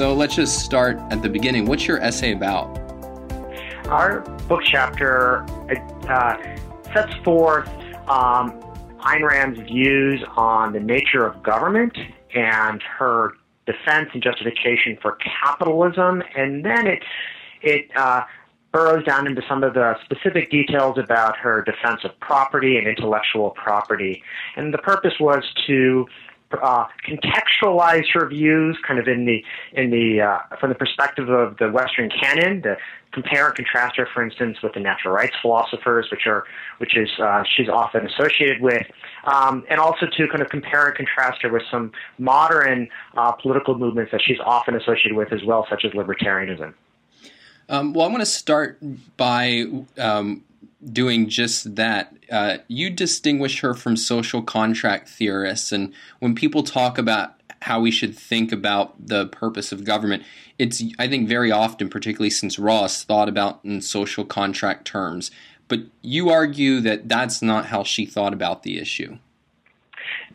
So let's just start at the beginning. What's your essay about? Our book chapter uh, sets forth um, Ayn Rand's views on the nature of government and her defense and justification for capitalism, and then it it uh, burrows down into some of the specific details about her defense of property and intellectual property. And the purpose was to uh, contextualize her views, kind of in the in the uh, from the perspective of the Western canon, to compare and contrast her, for instance, with the natural rights philosophers, which are which is uh, she's often associated with, um, and also to kind of compare and contrast her with some modern uh, political movements that she's often associated with as well, such as libertarianism. Um, well, I want to start by um, doing just that. Uh, you distinguish her from social contract theorists, and when people talk about how we should think about the purpose of government, it's I think very often, particularly since Rawls, thought about in social contract terms. But you argue that that's not how she thought about the issue.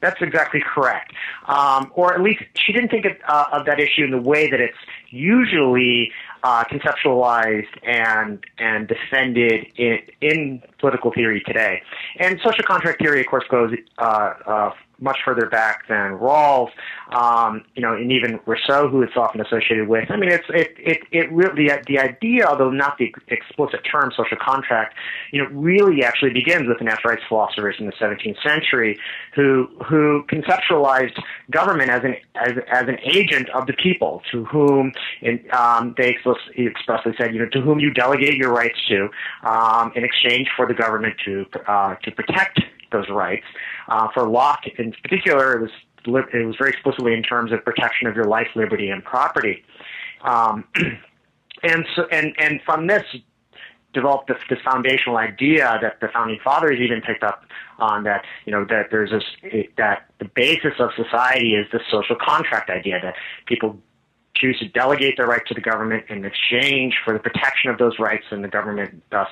That's exactly correct. Um, or at least she didn't think of, uh, of, that issue in the way that it's usually uh, conceptualized and and defended in, in political theory today. And social contract theory, of course, goes uh, uh much further back than Rawls, um, you know, and even Rousseau, who it's often associated with. I mean, it's it it it really the the idea, although not the explicit term social contract, you know, really actually begins with the natural rights philosophers in the 17th century, who who conceptualized government as an as as an agent of the people, to whom in, um, they expressly said, you know, to whom you delegate your rights to, um, in exchange for the government to uh, to protect those rights. Uh, for Locke, in particular, it was it was very explicitly in terms of protection of your life, liberty, and property. Um, and so, and and from this developed this, this foundational idea that the founding fathers even picked up on that you know that there's this that the basis of society is the social contract idea that people choose to delegate their rights to the government in exchange for the protection of those rights, and the government thus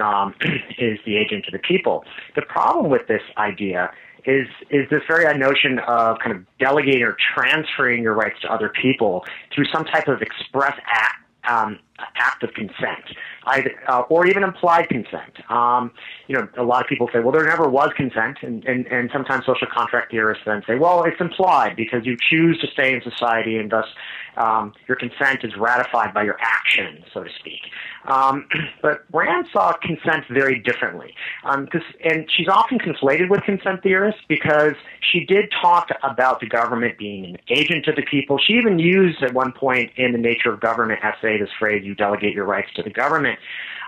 um, is the agent of the people. The problem with this idea is is this very notion of kind of delegating or transferring your rights to other people through some type of express act um, act of consent, either, uh, or even implied consent. Um, you know, a lot of people say, well, there never was consent, and, and, and sometimes social contract theorists then say, well, it's implied because you choose to stay in society, and thus um, your consent is ratified by your action, so to speak. Um, but Rand saw consent very differently, um, and she's often conflated with consent theorists because she did talk about the government being an agent of the people. She even used at one point in the Nature of Government essay this phrase, you delegate your rights to the government.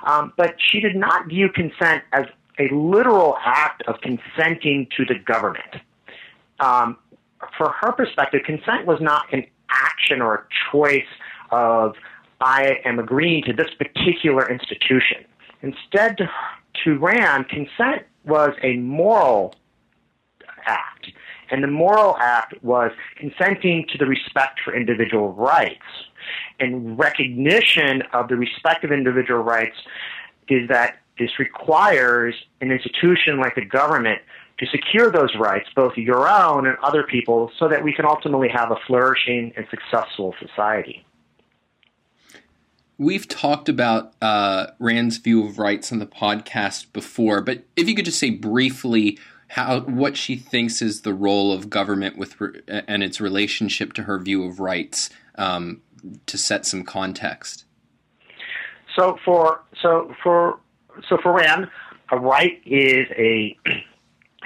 Um, but she did not view consent as a literal act of consenting to the government. Um, for her perspective, consent was not an action or a choice of I am agreeing to this particular institution. Instead, to, Rand, consent was a moral act. And the moral act was consenting to the respect for individual rights. And recognition of the respect of individual rights is that this requires an institution like the government to secure those rights, both your own and other people, so that we can ultimately have a flourishing and successful society. We've talked about uh, Rand's view of rights on the podcast before, but if you could just say briefly how what she thinks is the role of government with re- and its relationship to her view of rights, um, to set some context. So for so for so for Rand, a right is a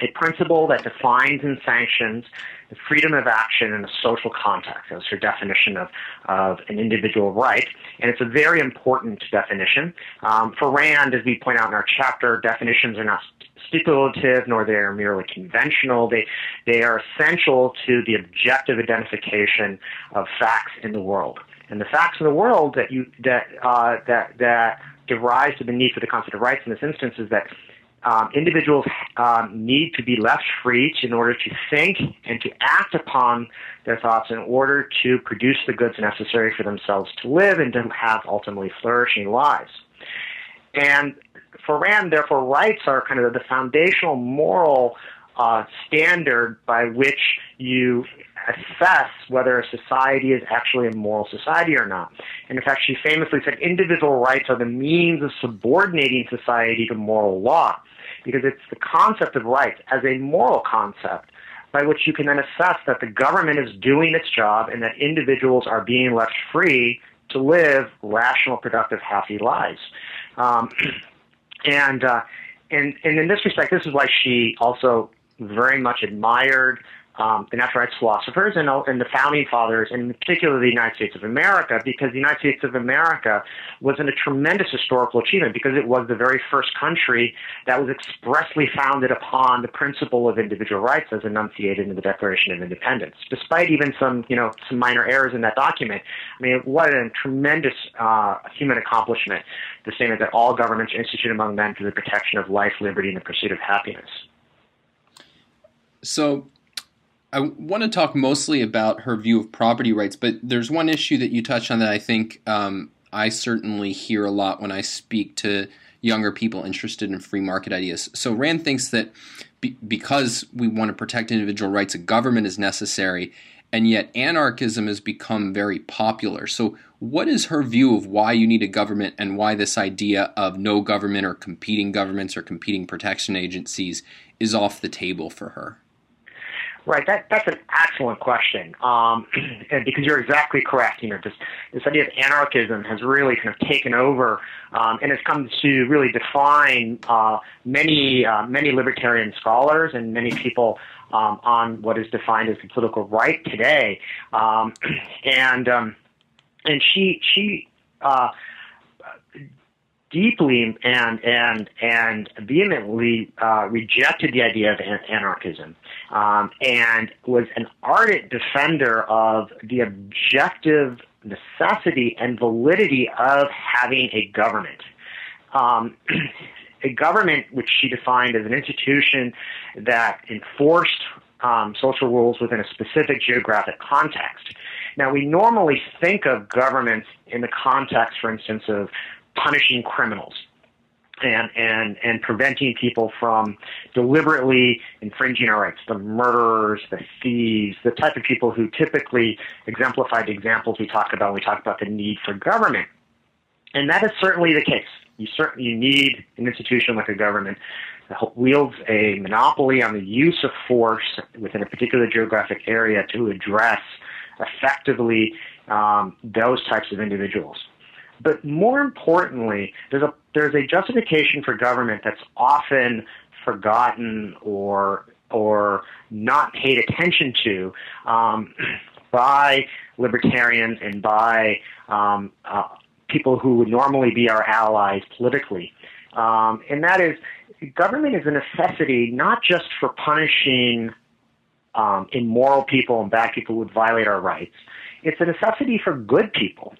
a principle that defines and sanctions the freedom of action in a social context. That's her definition of, of an individual right. And it's a very important definition. Um, for Rand, as we point out in our chapter, definitions are not stipulative nor they are merely conventional. They, they are essential to the objective identification of facts in the world. And the facts in the world that, you, that, uh, that, that rise to the need for the concept of rights in this instance is that um, individuals um, need to be left free to, in order to think and to act upon their thoughts in order to produce the goods necessary for themselves to live and to have ultimately flourishing lives. And for Rand, therefore, rights are kind of the foundational moral uh, standard by which you assess whether a society is actually a moral society or not. And in fact, she famously said individual rights are the means of subordinating society to moral law, because it's the concept of rights as a moral concept by which you can then assess that the government is doing its job and that individuals are being left free to live rational, productive, happy lives. Um, and, uh, and, and in this respect, this is why she also very much admired um, the natural rights philosophers and, and the founding fathers, and in particular the United States of America, because the United States of America was in a tremendous historical achievement because it was the very first country that was expressly founded upon the principle of individual rights as enunciated in the Declaration of Independence. Despite even some, you know, some minor errors in that document, I mean, what a tremendous uh, human accomplishment. The statement that all governments are instituted among men for the protection of life, liberty, and the pursuit of happiness. So I want to talk mostly about her view of property rights, but there's one issue that you touched on that I think um, I certainly hear a lot when I speak to younger people interested in free market ideas. So Rand thinks that be- because we want to protect individual rights, a government is necessary, and yet anarchism has become very popular. So, what is her view of why you need a government and why this idea of no government or competing governments or competing protection agencies is off the table for her? Right, that that's an excellent question, um, and because you're exactly correct. You know, this this idea of anarchism has really kind of taken over, um, and has come to really define uh, many uh, many libertarian scholars and many people um, on what is defined as the political right today. Um, and um, and she she. Uh, deeply and and and vehemently uh, rejected the idea of an- anarchism, um, and was an ardent defender of the objective necessity and validity of having a government. Um, a government, which she defined as an institution that enforced um, social rules within a specific geographic context. Now, we normally think of governments in the context, for instance, of punishing criminals and and and preventing people from deliberately infringing our rights. The murderers, the thieves, the type of people who typically exemplify the examples we talk about. When we talk about the need for government, and that is certainly the case. You certainly you need an institution like a government that wields a monopoly on the use of force within a particular geographic area to address effectively um, those types of individuals. But more importantly, there's a there's a justification for government that's often forgotten or or not paid attention to um, by libertarians and by um, uh, people who would normally be our allies politically. Um, and that is, government is a necessity not just for punishing um, immoral people and bad people who would violate our rights. It's a necessity for good people.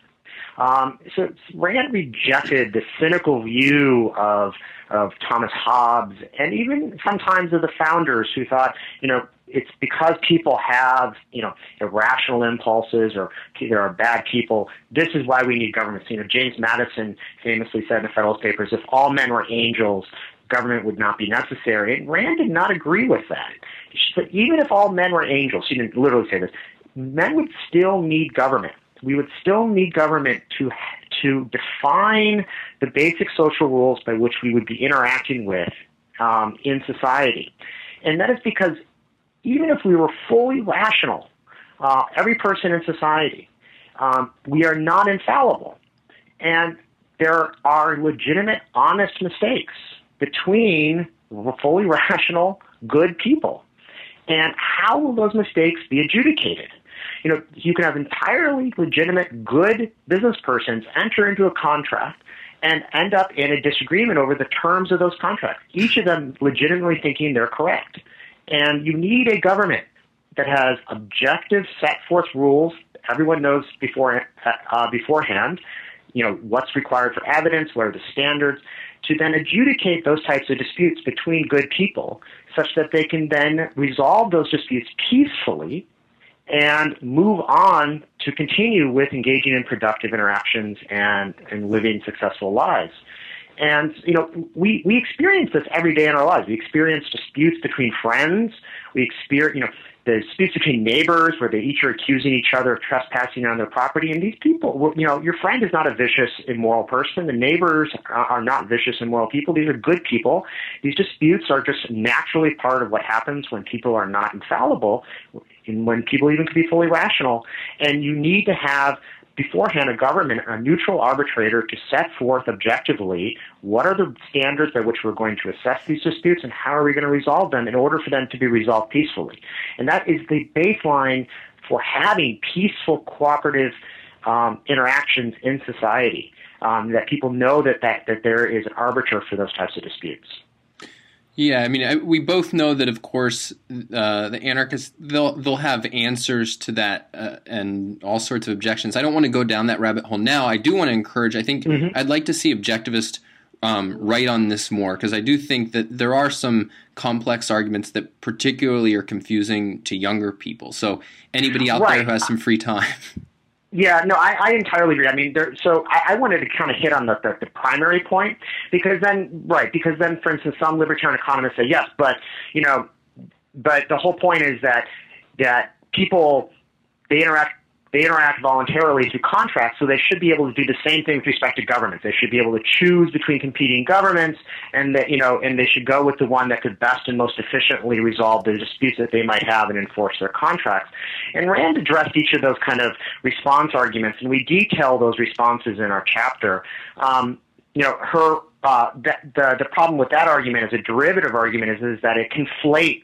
Um, so Rand rejected the cynical view of of Thomas Hobbes and even sometimes of the founders who thought, you know, it's because people have, you know, irrational impulses or there are bad people. This is why we need governments. You know, James Madison famously said in the Federalist Papers, if all men were angels, government would not be necessary. And Rand did not agree with that. She said, even if all men were angels, she didn't literally say this, men would still need government we would still need government to to define the basic social rules by which we would be interacting with um, in society, and that is because even if we were fully rational, uh, every person in society, um, we are not infallible, and there are legitimate, honest mistakes between fully rational, good people. And how will those mistakes be adjudicated? You know, you can have entirely legitimate, good business persons enter into a contract and end up in a disagreement over the terms of those contracts, each of them legitimately thinking they're correct. And you need a government that has objective, set forth rules. Everyone knows before, uh, beforehand, you know, what's required for evidence, what are the standards, to then adjudicate those types of disputes between good people such that they can then resolve those disputes peacefully and move on to continue with engaging in productive interactions and, and living successful lives. And you know, we we experience this every day in our lives. We experience disputes between friends. We experience, you know, the disputes between neighbors where they each are accusing each other of trespassing on their property. And these people, you know, your friend is not a vicious, immoral person. The neighbors are not vicious, immoral people. These are good people. These disputes are just naturally part of what happens when people are not infallible and when people even can be fully rational. And you need to have beforehand a government, a neutral arbitrator to set forth objectively what are the standards by which we're going to assess these disputes and how are we going to resolve them in order for them to be resolved peacefully. And that is the baseline for having peaceful, cooperative um, interactions in society. Um, that people know that, that, that there is an arbiter for those types of disputes. Yeah, I mean, I, we both know that, of course, uh, the anarchists they'll they'll have answers to that uh, and all sorts of objections. I don't want to go down that rabbit hole now. I do want to encourage. I think mm-hmm. I'd like to see objectivist um, write on this more because I do think that there are some complex arguments that particularly are confusing to younger people. So anybody out right. there who has some free time. Yeah, no, I, I entirely agree. I mean, there, so I, I wanted to kind of hit on the, the, the primary point because then, right, because then, for instance, some libertarian economists say yes, but you know, but the whole point is that that people they interact they interact voluntarily through contracts, so they should be able to do the same thing with respect to governments. They should be able to choose between competing governments, and that you know, and they should go with the one that could best and most efficiently resolve the disputes that they might have and enforce their contracts. And Rand addressed each of those kind of response arguments, and we detail those responses in our chapter. Um, you know, her uh, the, the the problem with that argument as a derivative argument is is that it conflates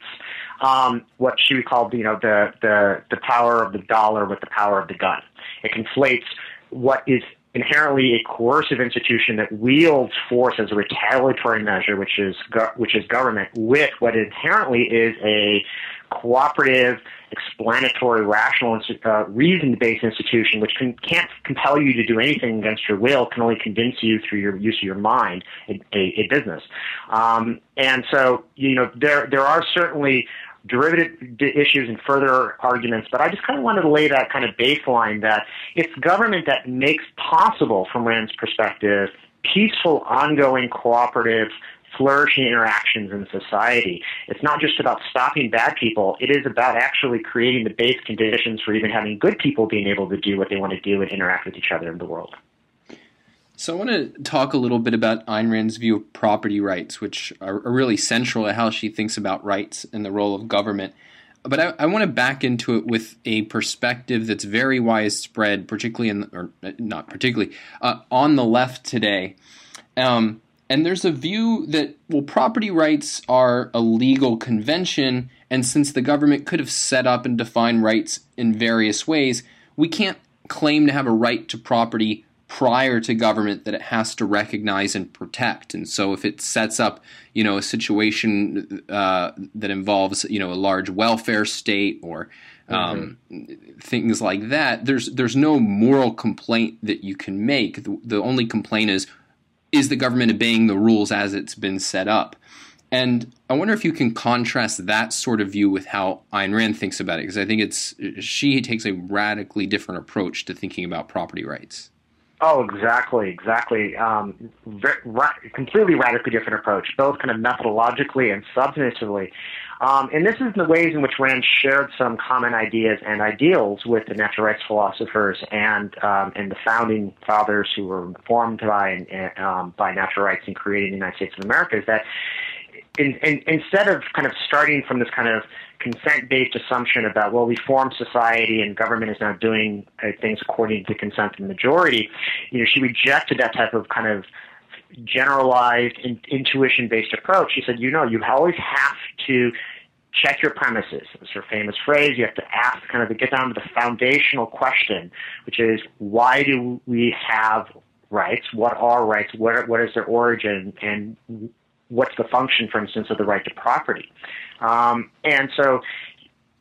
um, what she called, you know, the, the, the power of the dollar with the power of the gun. It conflates what is inherently a coercive institution that wields force as a retaliatory measure, which is go- which is government, with what inherently is a cooperative, explanatory, rational, uh, reason-based institution, which can, can't compel you to do anything against your will, can only convince you through your use of your mind, a, a, a business. Um, and so, you know, there there are certainly derivative issues and further arguments, but I just kind of wanted to lay that kind of baseline that it's government that makes possible, from Rand's perspective, peaceful, ongoing, cooperative, flourishing interactions in society. It's not just about stopping bad people, it is about actually creating the base conditions for even having good people being able to do what they want to do and interact with each other in the world. So I want to talk a little bit about Ayn Rand's view of property rights, which are, really central to how she thinks about rights and the role of government. But I, I, want to back into it with a perspective that's very widespread, particularly in, or not particularly, uh, on the left today. Um, and there's a view that, well, property rights are a legal convention, and since the government could have set up and defined rights in various ways, we can't claim to have a right to property prior to government that it has to recognize and protect. And so, if it sets up, you know, a situation uh, that involves, you know, a large welfare state or um, mm-hmm. things like that, there's there's no moral complaint that you can make. The, the only complaint is is the government obeying the rules as it's been set up. And I wonder if you can contrast that sort of view with how Ayn Rand thinks about it, because I think it's she takes a radically different approach to thinking about property rights. Oh, exactly, exactly. Um, ra- completely radically different approach, both kind of methodologically and substantively. Um, and this is the ways in which Rand shared some common ideas and ideals with the natural rights philosophers and um, and the founding fathers who were informed by um, by natural rights and creating the United States of America. Is that in, in, instead of kind of starting from this kind of consent-based assumption about well we formed society and government is now doing uh, things according to the consent of the majority, you know she rejected that type of kind of generalized in, intuition-based approach. She said, you know, you always have to check your premises. It's her famous phrase. You have to ask, kind of, to get down to the foundational question, which is, why do we have rights? What are rights? What, what is their origin? And what's the function, for instance, of the right to property? Um, and so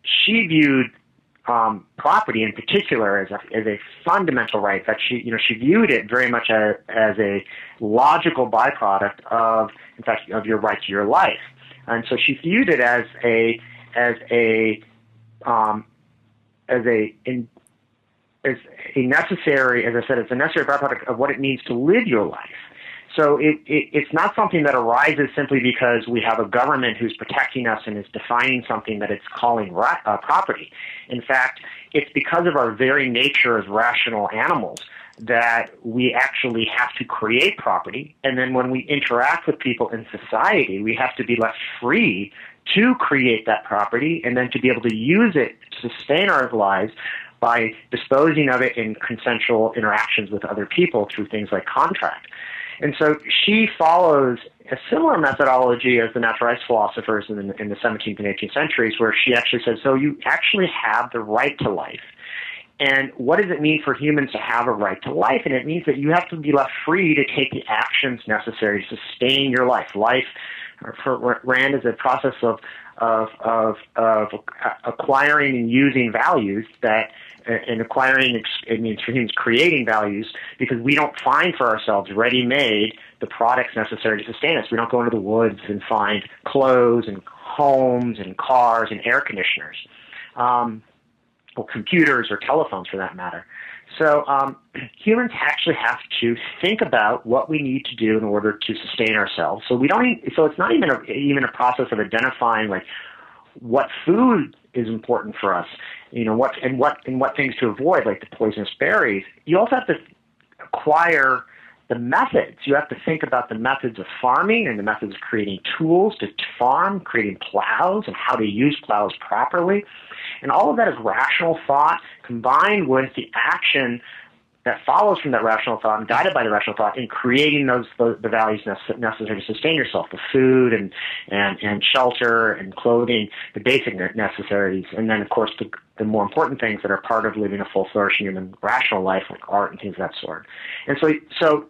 she viewed um, property in particular as a, as a fundamental right that she, you know, she viewed it very much as, as a logical byproduct of, in fact, of your right to your life. And so she viewed it as a, as a, um, as a, in, as a necessary, as I said, it's a necessary byproduct of what it means to live your life. So it, it, it's not something that arises simply because we have a government who's protecting us and is defining something that it's calling ra- uh, property. In fact, it's because of our very nature as rational animals that we actually have to create property. And then when we interact with people in society, we have to be left free to create that property and then to be able to use it to sustain our lives by disposing of it in consensual interactions with other people through things like contract. And so she follows a similar methodology as the natural rights philosophers in in the 17th and 18th centuries, where she actually says, so you actually have the right to life. And what does it mean for humans to have a right to life? And it means that you have to be left free to take the actions necessary to sustain your life. Life, for Rand, is a process of, of, of, of acquiring and using values that and acquiring it means creating values because we don't find for ourselves ready-made the products necessary to sustain us. We don't go into the woods and find clothes and homes and cars and air conditioners. Um, or computers or telephones for that matter. So um, humans actually have to think about what we need to do in order to sustain ourselves. So we don't. Even, so it's not even a, even a process of identifying like what food is important for us. You know what and what and what things to avoid, like the poisonous berries. You also have to acquire the methods. You have to think about the methods of farming and the methods of creating tools to farm, creating plows, and how to use plows properly. And all of that is rational thought combined with the action that follows from that rational thought and guided by the rational thought in creating those the, the values necessary to sustain yourself, the food and, and, and shelter and clothing, the basic necessities and then of course the, the more important things that are part of living a full flourishing human rational life like art and things of that sort. And so so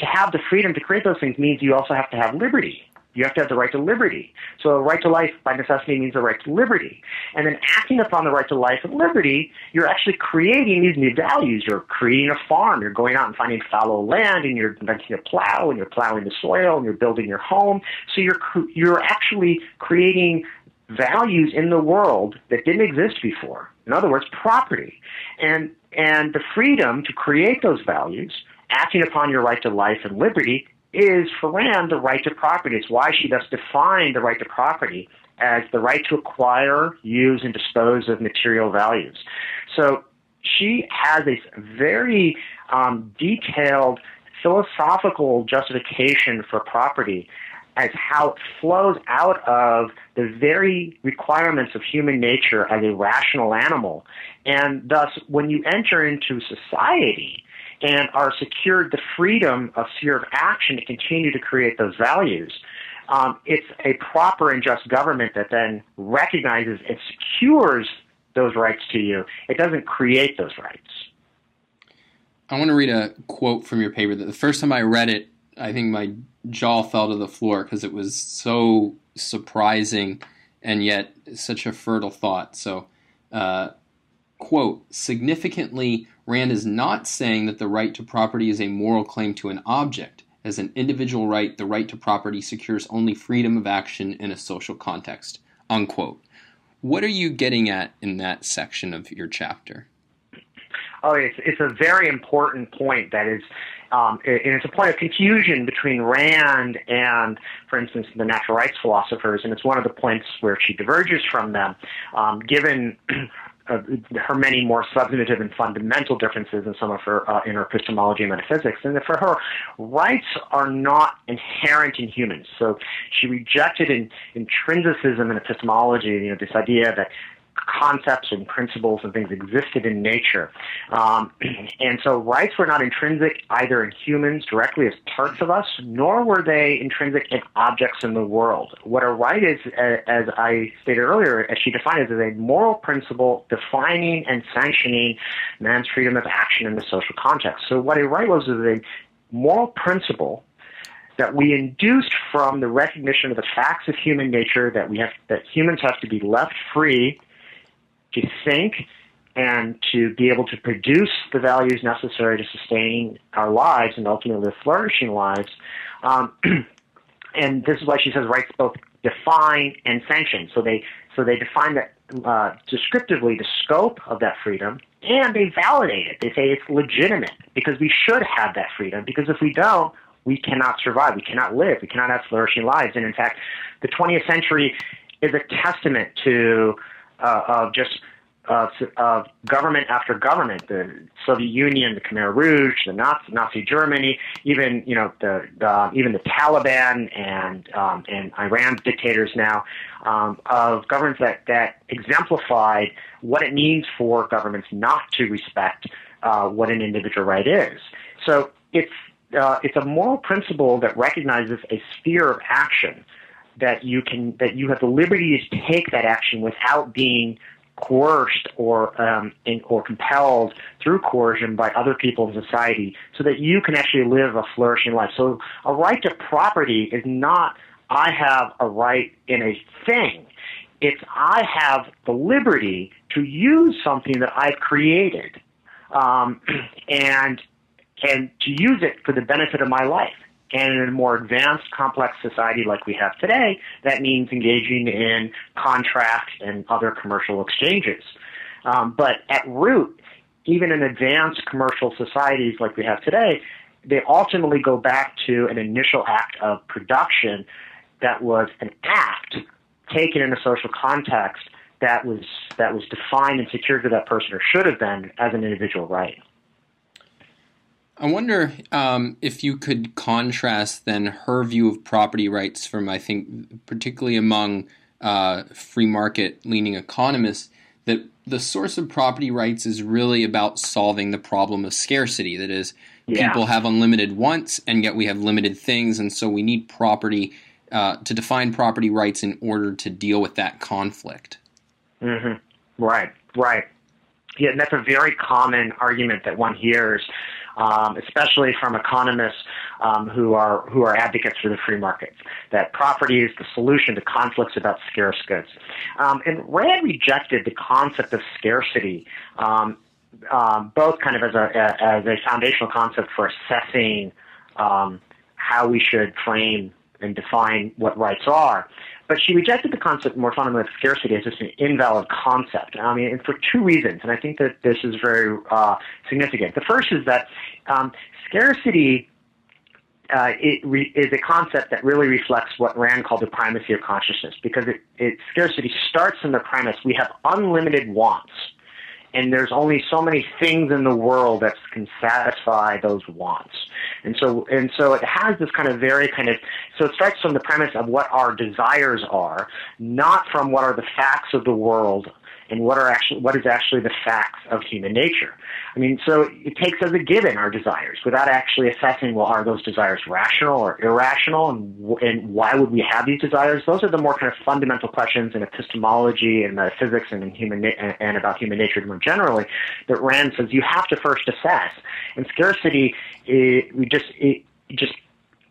to have the freedom to create those things means you also have to have liberty. You have to have the right to liberty. So a right to life by necessity means a right to liberty. And then acting upon the right to life and liberty, you're actually creating these new values. You're creating a farm. You're going out and finding fallow land and you're inventing a plow and you're plowing the soil and you're building your home. So you're, you're actually creating values in the world that didn't exist before. In other words, property. And, and the freedom to create those values, acting upon your right to life and liberty, is for Rand the right to property. It's why she thus defined the right to property as the right to acquire, use, and dispose of material values. So she has a very um, detailed philosophical justification for property as how it flows out of the very requirements of human nature as a rational animal. And thus, when you enter into society, and are secured the freedom of sphere of action to continue to create those values. Um, it's a proper and just government that then recognizes and secures those rights to you. It doesn't create those rights. I want to read a quote from your paper that the first time I read it, I think my jaw fell to the floor because it was so surprising and yet such a fertile thought. So, uh, quote, significantly Rand is not saying that the right to property is a moral claim to an object. As an individual right, the right to property secures only freedom of action in a social context. Unquote. What are you getting at in that section of your chapter? Oh, it's it's a very important point that is, um, and it's a point of confusion between Rand and, for instance, the natural rights philosophers, and it's one of the points where she diverges from them, um, given uh, her many more substantive and fundamental differences in some of her uh, in her epistemology and metaphysics, and that for her, rights are not inherent in humans. So she rejected in, intrinsicism in epistemology, you know, this idea that concepts and principles and things existed in nature. Um, and so rights were not intrinsic either in humans directly as parts of us, nor were they intrinsic in objects in the world. What a right is, as I stated earlier, as she defined it, is a moral principle defining and sanctioning man's freedom of action in the social context. So what a right was is a moral principle that we induced from the recognition of the facts of human nature that we have that humans have to be left free to think and to be able to produce the values necessary to sustain our lives and ultimately flourishing lives. Um, and this is why she says rights both define and sanction. So they so they define that uh, descriptively the scope of that freedom, and they validate it. They say it's legitimate because we should have that freedom. Because if we don't, we cannot survive. We cannot live. We cannot have flourishing lives. And in fact, the 20th century is a testament to uh, of just uh, of government after government, the Soviet Union, the Khmer Rouge, the Nazi, Nazi Germany, even you know the, the even the Taliban and um, and Iran's dictators now, um, of governments that that exemplified what it means for governments not to respect uh, what an individual right is. So it's uh, it's a moral principle that recognizes a sphere of action that you can that you have the liberty to take that action without being coerced or um, in, or compelled through coercion by other people in society, so that you can actually live a flourishing life. So a right to property is not I have a right in a thing. It's I have the liberty to use something that I've created, um, and and to use it for the benefit of my life. And in a more advanced, complex society like we have today, that means engaging in contracts and other commercial exchanges. Um, but at root, even in advanced commercial societies like we have today, they ultimately go back to an initial act of production that was an act taken in a social context that was that was defined and secured to that person or should have been as an individual right. I wonder um, if you could contrast then her view of property rights from, I think, particularly among uh, free market leaning economists, that the source of property rights is really about solving the problem of scarcity. That is, yeah. people have unlimited wants, and yet we have limited things, and so we need property uh, to define property rights in order to deal with that conflict. Mm-hmm. Right, right. Yeah, and that's a very common argument that one hears um, especially from economists um, who are who are advocates for the free market. That property is the solution to conflicts about scarce goods. Um, and Rand rejected the concept of scarcity. Um, um, both kind of as a as a foundational concept for assessing um, how we should frame and define what rights are. But she rejected the concept more fundamentally of scarcity as just an invalid concept. I mean, and for two reasons, and I think that this is very uh, significant. The first is that um, scarcity uh, re- is a concept that really reflects what Rand called the primacy of consciousness, because it, it scarcity starts in the premise we have unlimited wants and there's only so many things in the world that can satisfy those wants. And so, and so it has this kind of very kind of, so it starts from the premise of what our desires are, not from what are the facts of the world and what are actually what is actually the facts of human nature. I mean, so it takes as a given our desires without actually assessing well are those desires rational or irrational and and why would we have these desires? Those are the more kind of fundamental questions in epistemology and metaphysics and in human na- and about human nature more generally that Rand says you have to first assess. And scarcity, it, we just it just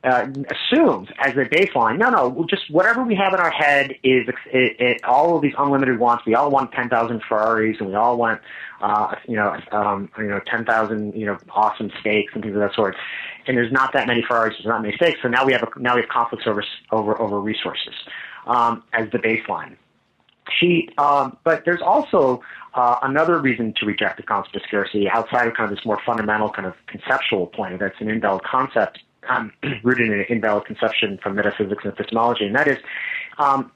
uh, assumes as a baseline, no, no, just whatever we have in our head is it, it, all of these unlimited wants. We all want 10,000 Ferraris and we all want, uh, you know, um, you know, 10,000, you know, awesome steaks and things of that sort. And there's not that many Ferraris, there's not many steaks. So now we have, a, now we have conflicts over, over, over resources, um, as the baseline. She, um, but there's also uh, another reason to reject the concept of scarcity outside of kind of this more fundamental kind of conceptual point that's an invalid concept um, rooted in an invalid conception from metaphysics and epistemology, and that is um,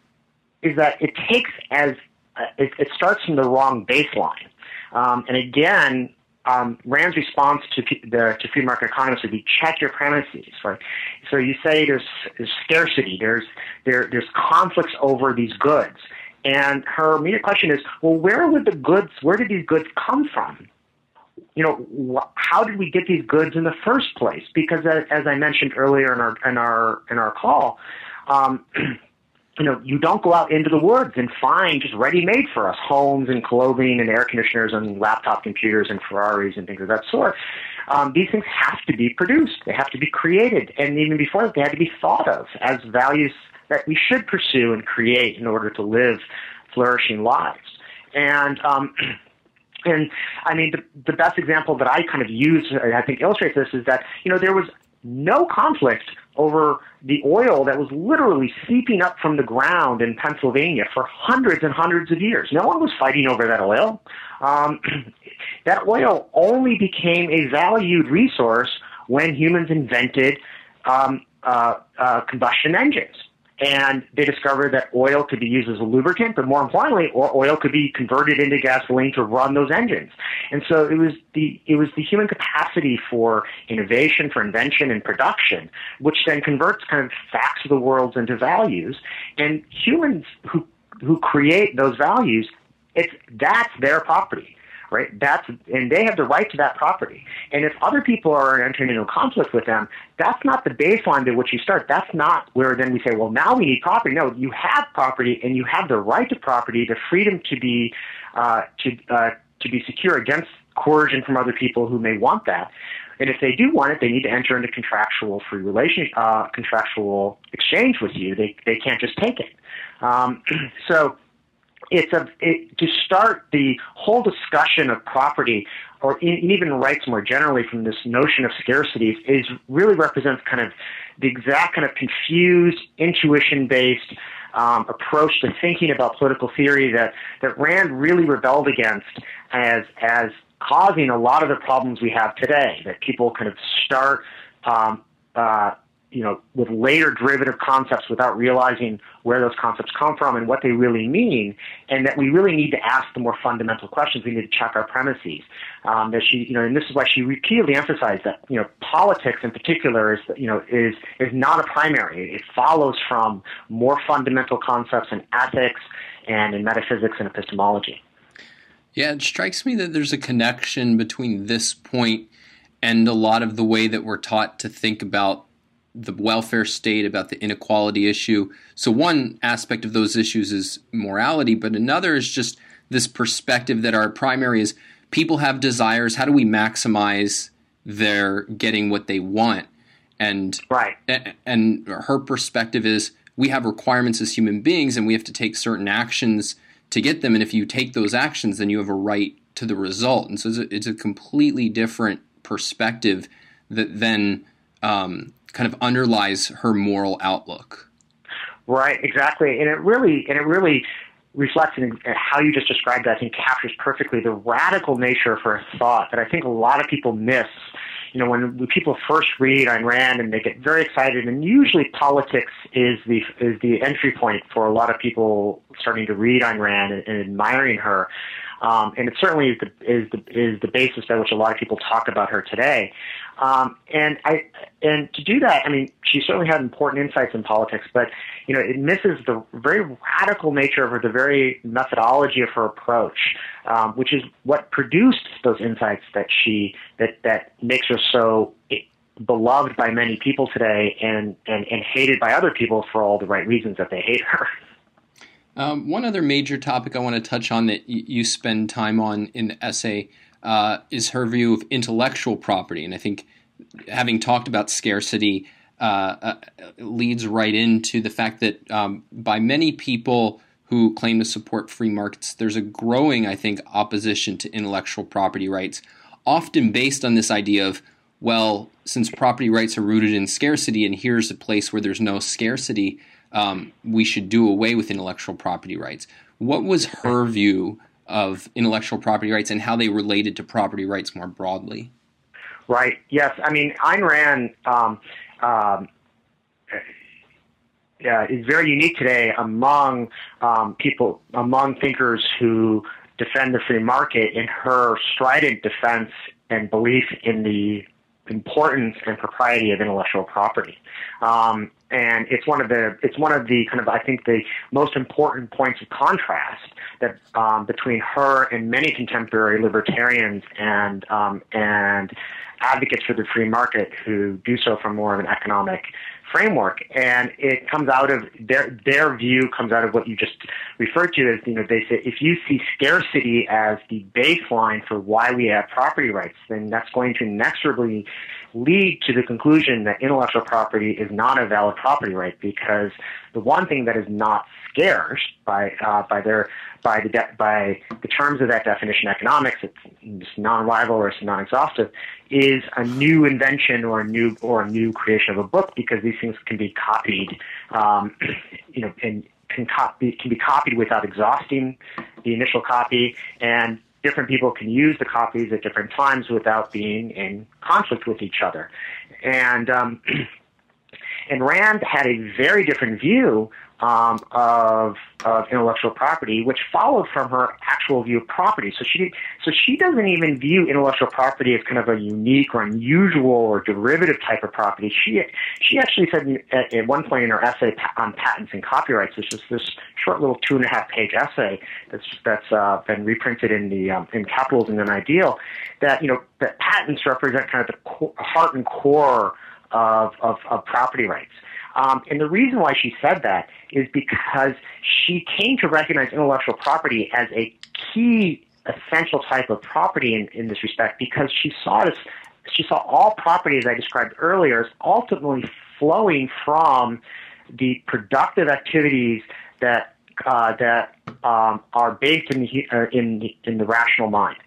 is that it takes as uh, it, it, starts from the wrong baseline. Um, and again, um, Rand's response to the to free market economists would be check your premises, right? So you say there's, there's scarcity, there's there there's conflicts over these goods, and her immediate question is, well, where would the goods, where did these goods come from? You know, wh- how did we get these goods in the first place? Because as, as I mentioned earlier in our in our in our call, um, you know, you don't go out into the woods and find just ready-made for us homes and clothing and air conditioners and laptop computers and Ferraris and things of that sort. Um, these things have to be produced. They have to be created, and even before that, they had to be thought of as values that we should pursue and create in order to live flourishing lives. And um, And I mean, the, the best example that I kind of use, I think illustrates this, is that, you know, there was no conflict over the oil that was literally seeping up from the ground in Pennsylvania for hundreds and hundreds of years. No one was fighting over that oil. Um, that oil only became a valued resource when humans invented um, uh, uh, combustion engines and they discovered that oil could be used as a lubricant, but more importantly, oil could be converted into gasoline to run those engines. And so it was the it was the human capacity for innovation, for invention, and production, which then converts kind of facts of the world into values. And humans who who create those values, it's that's their property right? That's and they have the right to that property. And if other people are entering into conflict with them, that's not the baseline to which you start. That's not where then we say, well, now we need property. No, you have property, and you have the right to property, the freedom to be uh, to uh, to be secure against coercion from other people who may want that. And if they do want it, they need to enter into contractual free relation, uh, contractual exchange with you. They they can't just take it. Um, so it's a it, to start the whole discussion of property or even rights more generally from this notion of scarcity is really represents kind of the exact kind of confused intuition based um, approach to thinking about political theory that that Rand really rebelled against as as causing a lot of the problems we have today that people kind of start um, uh, you know, with later derivative concepts without realizing where those concepts come from and what they really mean, and that we really need to ask the more fundamental questions. We need to check our premises. Um, that she, you know, and this is why she repeatedly emphasized that, you know, politics in particular is, you know, is is not a primary. It follows from more fundamental concepts in ethics and in metaphysics and epistemology. Yeah, it strikes me that there's a connection between this point and a lot of the way that we're taught to think about the welfare state, about the inequality issue. So, one aspect of those issues is morality, but another is just this perspective that our primary is people have desires. How do we maximize their getting what they want? And right. and her perspective is we have requirements as human beings, and we have to take certain actions to get them. And if you take those actions, then you have a right to the result. And so it's a, it's a completely different perspective that then um, kind of underlies her moral outlook. Right, exactly, and it really and it really reflects in how you just described that. I think captures perfectly the radical nature of her thought that I think a lot of people miss. You know, when people first read Ayn Rand and they get very excited, and usually politics is the is the entry point for a lot of people starting to read Ayn Rand and, and admiring her. Um, and it certainly is the, is the is the basis by which a lot of people talk about her today. Um, and I and to do that, I mean, she certainly had important insights in politics, but you know, it misses the very radical nature of her, the very methodology of her approach, um, which is what produced those insights that she that that makes her so beloved by many people today and, and, and hated by other people for all the right reasons that they hate her. Um, one other major topic I want to touch on that you spend time on in the essay uh, is her view of intellectual property. And I think having talked about scarcity uh, uh, leads right into the fact that um, by many people who claim to support free markets, there's a growing, I think, opposition to intellectual property rights, often based on this idea of, well, since property rights are rooted in scarcity, and here's a place where there's no scarcity, um, we should do away with intellectual property rights. What was her view of intellectual property rights and how they related to property rights more broadly? Right. Yes. I mean, Ayn Rand um, um, uh, is very unique today among um, people, among thinkers who defend the free market in her strident defense and belief in the importance and propriety of intellectual property. Um, and it's one of the it's one of the kind of I think the most important points of contrast that um, between her and many contemporary libertarians and um, and advocates for the free market who do so from more of an economic framework. And it comes out of their their view comes out of what you just referred to as you know they say if you see scarcity as the baseline for why we have property rights, then that's going to inexorably lead to the conclusion that intellectual property is not a valid property right because the one thing that is not scarce by uh, by their by the de- by the terms of that definition, economics, it's non-rival or it's non-exhaustive, is a new invention or a new or a new creation of a book because these things can be copied, um, you know, and can copy can be copied without exhausting the initial copy and different people can use the copies at different times without being in conflict with each other. And um, And Rand had a very different view um, of of intellectual property, which followed from her actual view of property. So she so she doesn't even view intellectual property as kind of a unique or unusual or derivative type of property. She she actually said at, at one point in her essay on patents and copyrights, which is this short little two and a half page essay that's that's uh, been reprinted in the um, in Capitalism and Ideal, that you know that patents represent kind of the core, heart and core of, of, of property rights. Um, and the reason why she said that is because she came to recognize intellectual property as a key essential type of property in, in this respect because she saw this she saw all property as I described earlier as ultimately flowing from the productive activities that uh, that um, are based in the, uh, in the in the rational mind.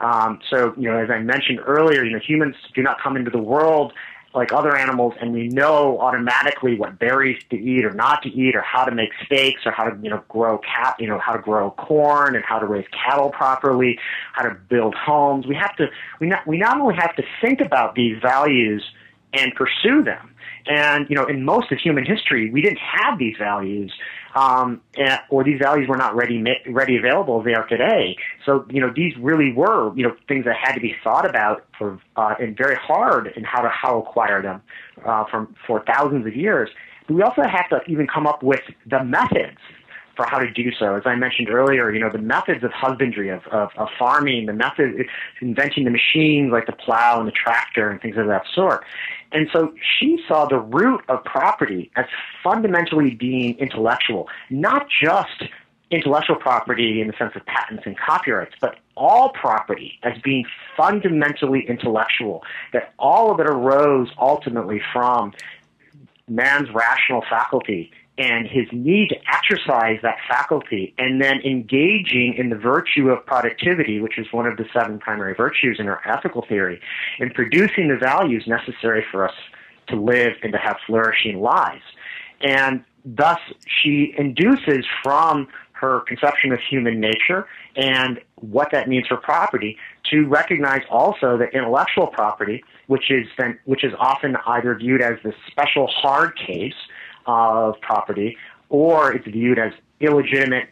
Um, so, you know, as I mentioned earlier, you know, humans do not come into the world like other animals and we know automatically what berries to eat or not to eat or how to make steaks or how to you know grow cat you know how to grow corn and how to raise cattle properly how to build homes. We have to we not we not only have to think about these values and pursue them. And you know in most of human history we didn't have these values um, and, or these values were not ready ready available as they are today. So you know these really were you know things that had to be thought about for uh, and very hard in how to how acquire them uh, from for thousands of years. But we also have to even come up with the methods for how to do so. As I mentioned earlier, you know, the methods of husbandry, of, of, of farming, the method, inventing the machines like the plow and the tractor and things of that sort. And so she saw the root of property as fundamentally being intellectual, not just intellectual property in the sense of patents and copyrights, but all property as being fundamentally intellectual, that all of it arose ultimately from man's rational faculty and his need to exercise that faculty and then engaging in the virtue of productivity, which is one of the seven primary virtues in our ethical theory, in producing the values necessary for us to live and to have flourishing lives. And thus, she induces from her conception of human nature and what that means for property to recognize also that intellectual property, which is then, which is often either viewed as the special hard case, of property, or it's viewed as illegitimate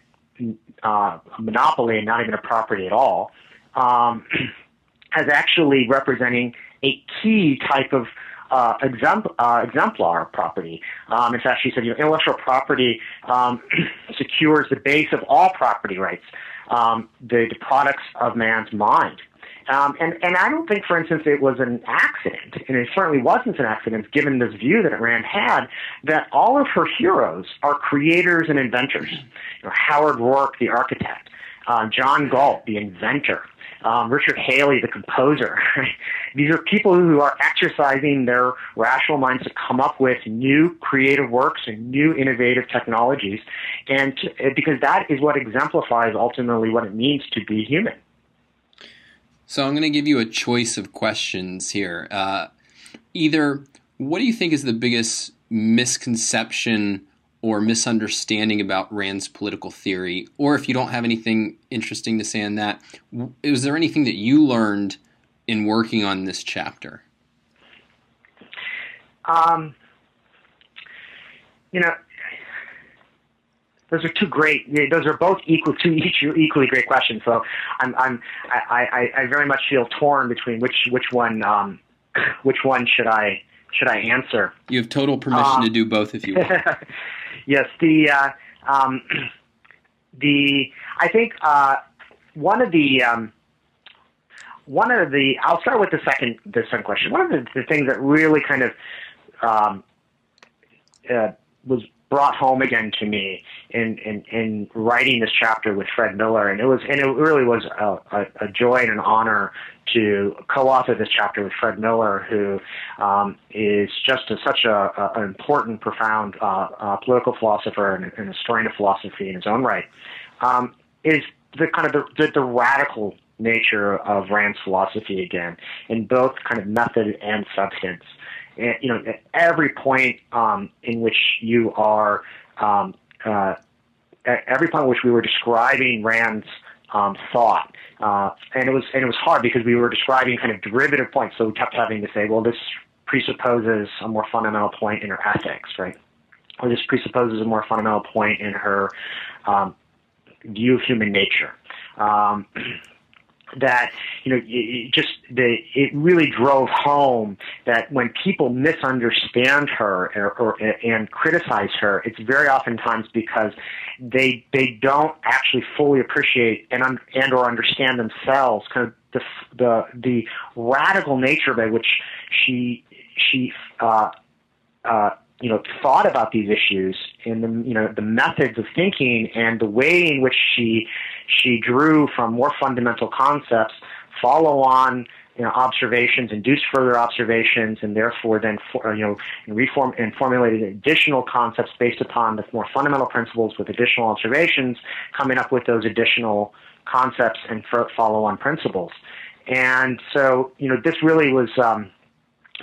uh, monopoly and not even a property at all, um, as actually representing a key type of uh, exempl- uh, exemplar property. Um, in fact, she said, you know, intellectual property um, secures the base of all property rights, um, the, the products of man's mind. Um, and, and I don't think, for instance, it was an accident, and it certainly wasn't an accident given this view that Rand had, that all of her heroes are creators and inventors. You know, Howard Roark, the architect, uh, John Galt, the inventor, um, Richard Halley, the composer. These are people who are exercising their rational minds to come up with new creative works and new innovative technologies, and to, because that is what exemplifies ultimately what it means to be human. So I'm going to give you a choice of questions here. Uh, either what do you think is the biggest misconception or misunderstanding about Rand's political theory? Or if you don't have anything interesting to say on that, is there anything that you learned in working on this chapter? Um, you know, those are two great. Those are both equal to each equally great questions. So I'm I'm I, I, I very much feel torn between which which one um, which one should I should I answer. You have total permission um, to do both if you want. yes, the uh, um, the I think uh, one of the um, one of the I'll start with the second the second question. One of the, the things that really kind of um, uh, was brought home again to me in, in, in writing this chapter with Fred Miller, and it was and it really was a, a, a joy and an honor to co-author this chapter with Fred Miller, who um, is just a, such a, a, an important, profound uh, uh, political philosopher and, and, historian of philosophy in his own right. Um, is the kind of the, the, the radical nature of Rand's philosophy again, in both kind of method and substance you know, at every point um, in which you are, um, uh, at every point in which we were describing Rand's um, thought, uh, and it was and it was hard because we were describing kind of derivative points, so we kept having to say, well, this presupposes a more fundamental point in her ethics, right? Or this presupposes a more fundamental point in her um, view of human nature. Um, that you know it just the it really drove home that when people misunderstand her or, or and criticize her it's very oftentimes because they they don't actually fully appreciate and and or understand themselves kind of the the the radical nature by which she she uh, uh, you know thought about these issues and the you know the methods of thinking and the way in which she she drew from more fundamental concepts follow on you know, observations, induced further observations, and therefore then for, you know reform and formulated additional concepts based upon the more fundamental principles with additional observations, coming up with those additional concepts and follow on principles. And so you know this really was. Um,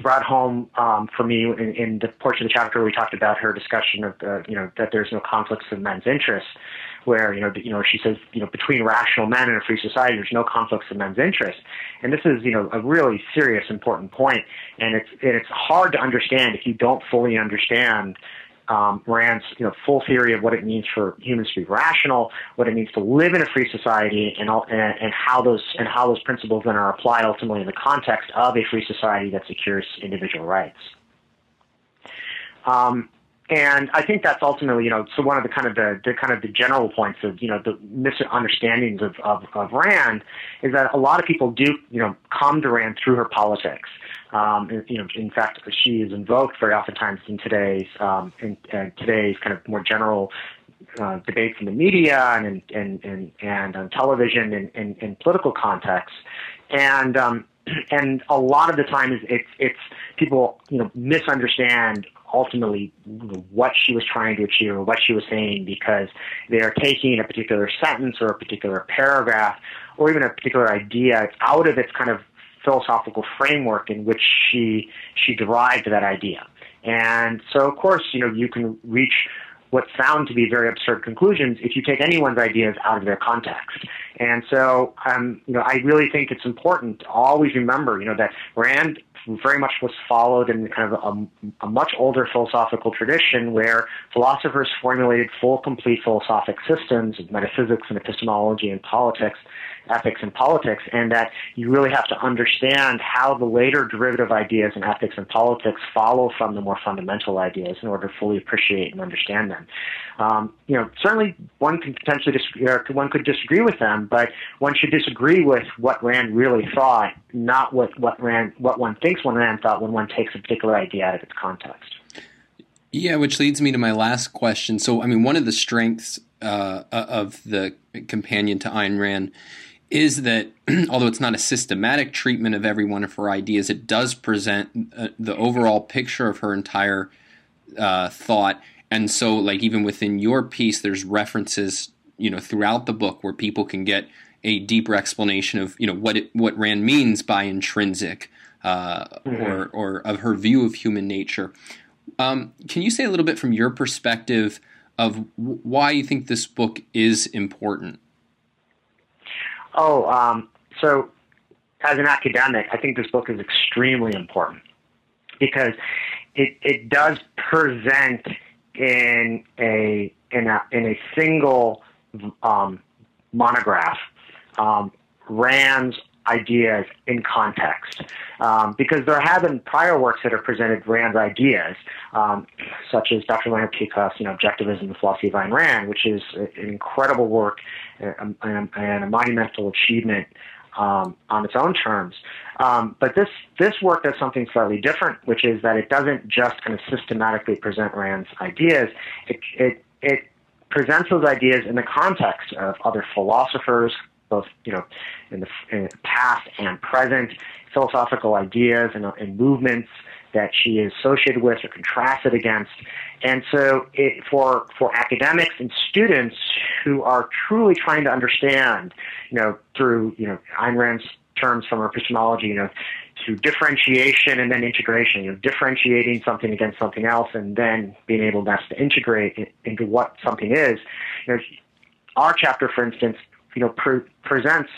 brought home um, for me in, in, the portion of the chapter where we talked about her discussion of the, you know that there's no conflicts of men's interests, where you know you know she says you know between rational men and a free society there's no conflicts of men's interests, and this is you know a really serious important point, and it's and it's hard to understand if you don't fully understand um, Rand's you know full theory of what it means for humans to be rational, what it means to live in a free society, and all, and, and how those and how those principles then are applied ultimately in the context of a free society that secures individual rights. Um, and I think that's ultimately, you know, so one of the kind of the, the kind of the general points of, you know, the misunderstandings of, of, of Rand is that a lot of people do, you know, come to Rand through her politics. Um, and, you know, in fact, she is invoked very oftentimes in today's um, in, uh, today's kind of more general uh, debates in the media and and and, and on television and in, in, political contexts. And um, and a lot of the time, it's it's people you know misunderstand ultimately what she was trying to achieve or what she was saying because they are taking a particular sentence or a particular paragraph or even a particular idea out of its kind of philosophical framework in which she she derived that idea. And so, of course, you know, you can reach what sound to be very absurd conclusions if you take anyone's ideas out of their context. And so, um, you know, I really think it's important to always remember, you know, that Rand very much was followed in kind of a, a much older philosophical tradition where philosophers formulated full, complete philosophic systems of metaphysics and epistemology and politics ethics and politics, and that you really have to understand how the later derivative ideas in ethics and politics follow from the more fundamental ideas in order to fully appreciate and understand them. Um, you know, certainly one can potentially disagree, or one could disagree with them, but one should disagree with what Rand really thought, not what what Rand what one thinks one Rand thought when one takes a particular idea out of its context. Yeah, which leads me to my last question. So, I mean, one of the strengths uh, of the companion to Ayn Rand is that although it's not a systematic treatment of every one of her ideas, it does present uh, the overall picture of her entire uh, thought. And so, like even within your piece, there's references, you know, throughout the book where people can get a deeper explanation of, you know, what it, what Rand means by intrinsic, uh, mm-hmm. or or of her view of human nature. Um, can you say a little bit from your perspective of w- why you think this book is important? Oh, um, so as an academic, I think this book is extremely important because it, it does present in a in a in a single um, monograph um, Rand's ideas in context. Um, because there have been prior works that have presented Rand's ideas, um, such as Dr. Leonard Peikoff's, you know, Objectivism, the Philosophy of Ayn Rand, which is an incredible work and, and a monumental achievement um, on its own terms. Um, but this this work does something slightly different, which is that it doesn't just kind of systematically present Rand's ideas. It it it presents those ideas in the context of other philosophers, both you know in the, in the past and present, philosophical ideas and, and movements that she is associated with or contrasted against. And so, it, for for academics and students who are truly trying to understand, you know, through you know Ayn Rand's terms from epistemology, you know, to differentiation and then integration, you know, differentiating something against something else and then being able to integrate it into what something is. You know, our chapter, for instance, you know, pre- presents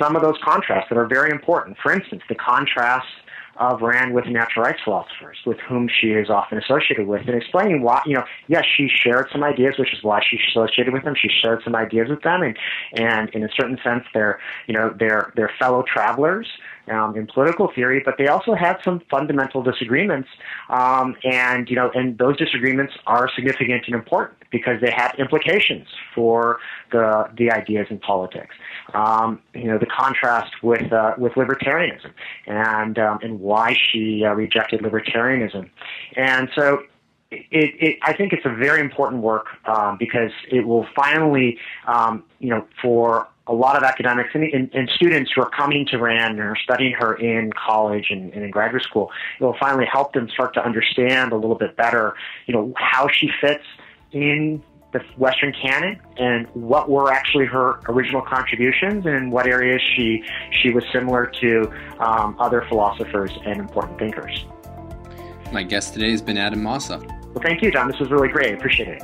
some of those contrasts that are very important. For instance, the contrast of Rand with natural rights philosophers with whom she is often associated with and explaining why, you know, yes, she shared some ideas, which is why she's associated with them. She shared some ideas with them and, and in a certain sense, they're, you know, they're, they're fellow travelers um, in political theory, but they also had some fundamental disagreements, um, and you know, and those disagreements are significant and important because they have implications for the the ideas in politics. Um, you know, the contrast with uh, with libertarianism and um, and why she uh, rejected libertarianism, and so it, it, I think it's a very important work um, because it will finally, um, you know, for a lot of academics and, and, and, students who are coming to Rand and are studying her in college and, and, in graduate school, it will finally help them start to understand a little bit better, you know, how she fits in the Western canon and what were actually her original contributions and in what areas she she was similar to um, other philosophers and important thinkers. My guest today has been Adam Mossoff. Well, thank you, John. This was really great. I appreciate it.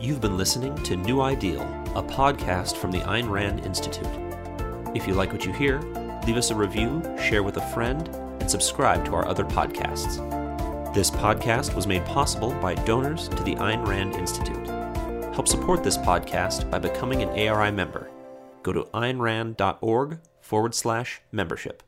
You've been listening to New Ideal, a podcast from the Ayn Rand Institute. If you like what you hear, leave us a review, share with a friend, and subscribe to our other podcasts. This podcast was made possible by donors to the Ayn Rand Institute. Help support this podcast by becoming an ARI member. Go to aynrand.org forward slash membership.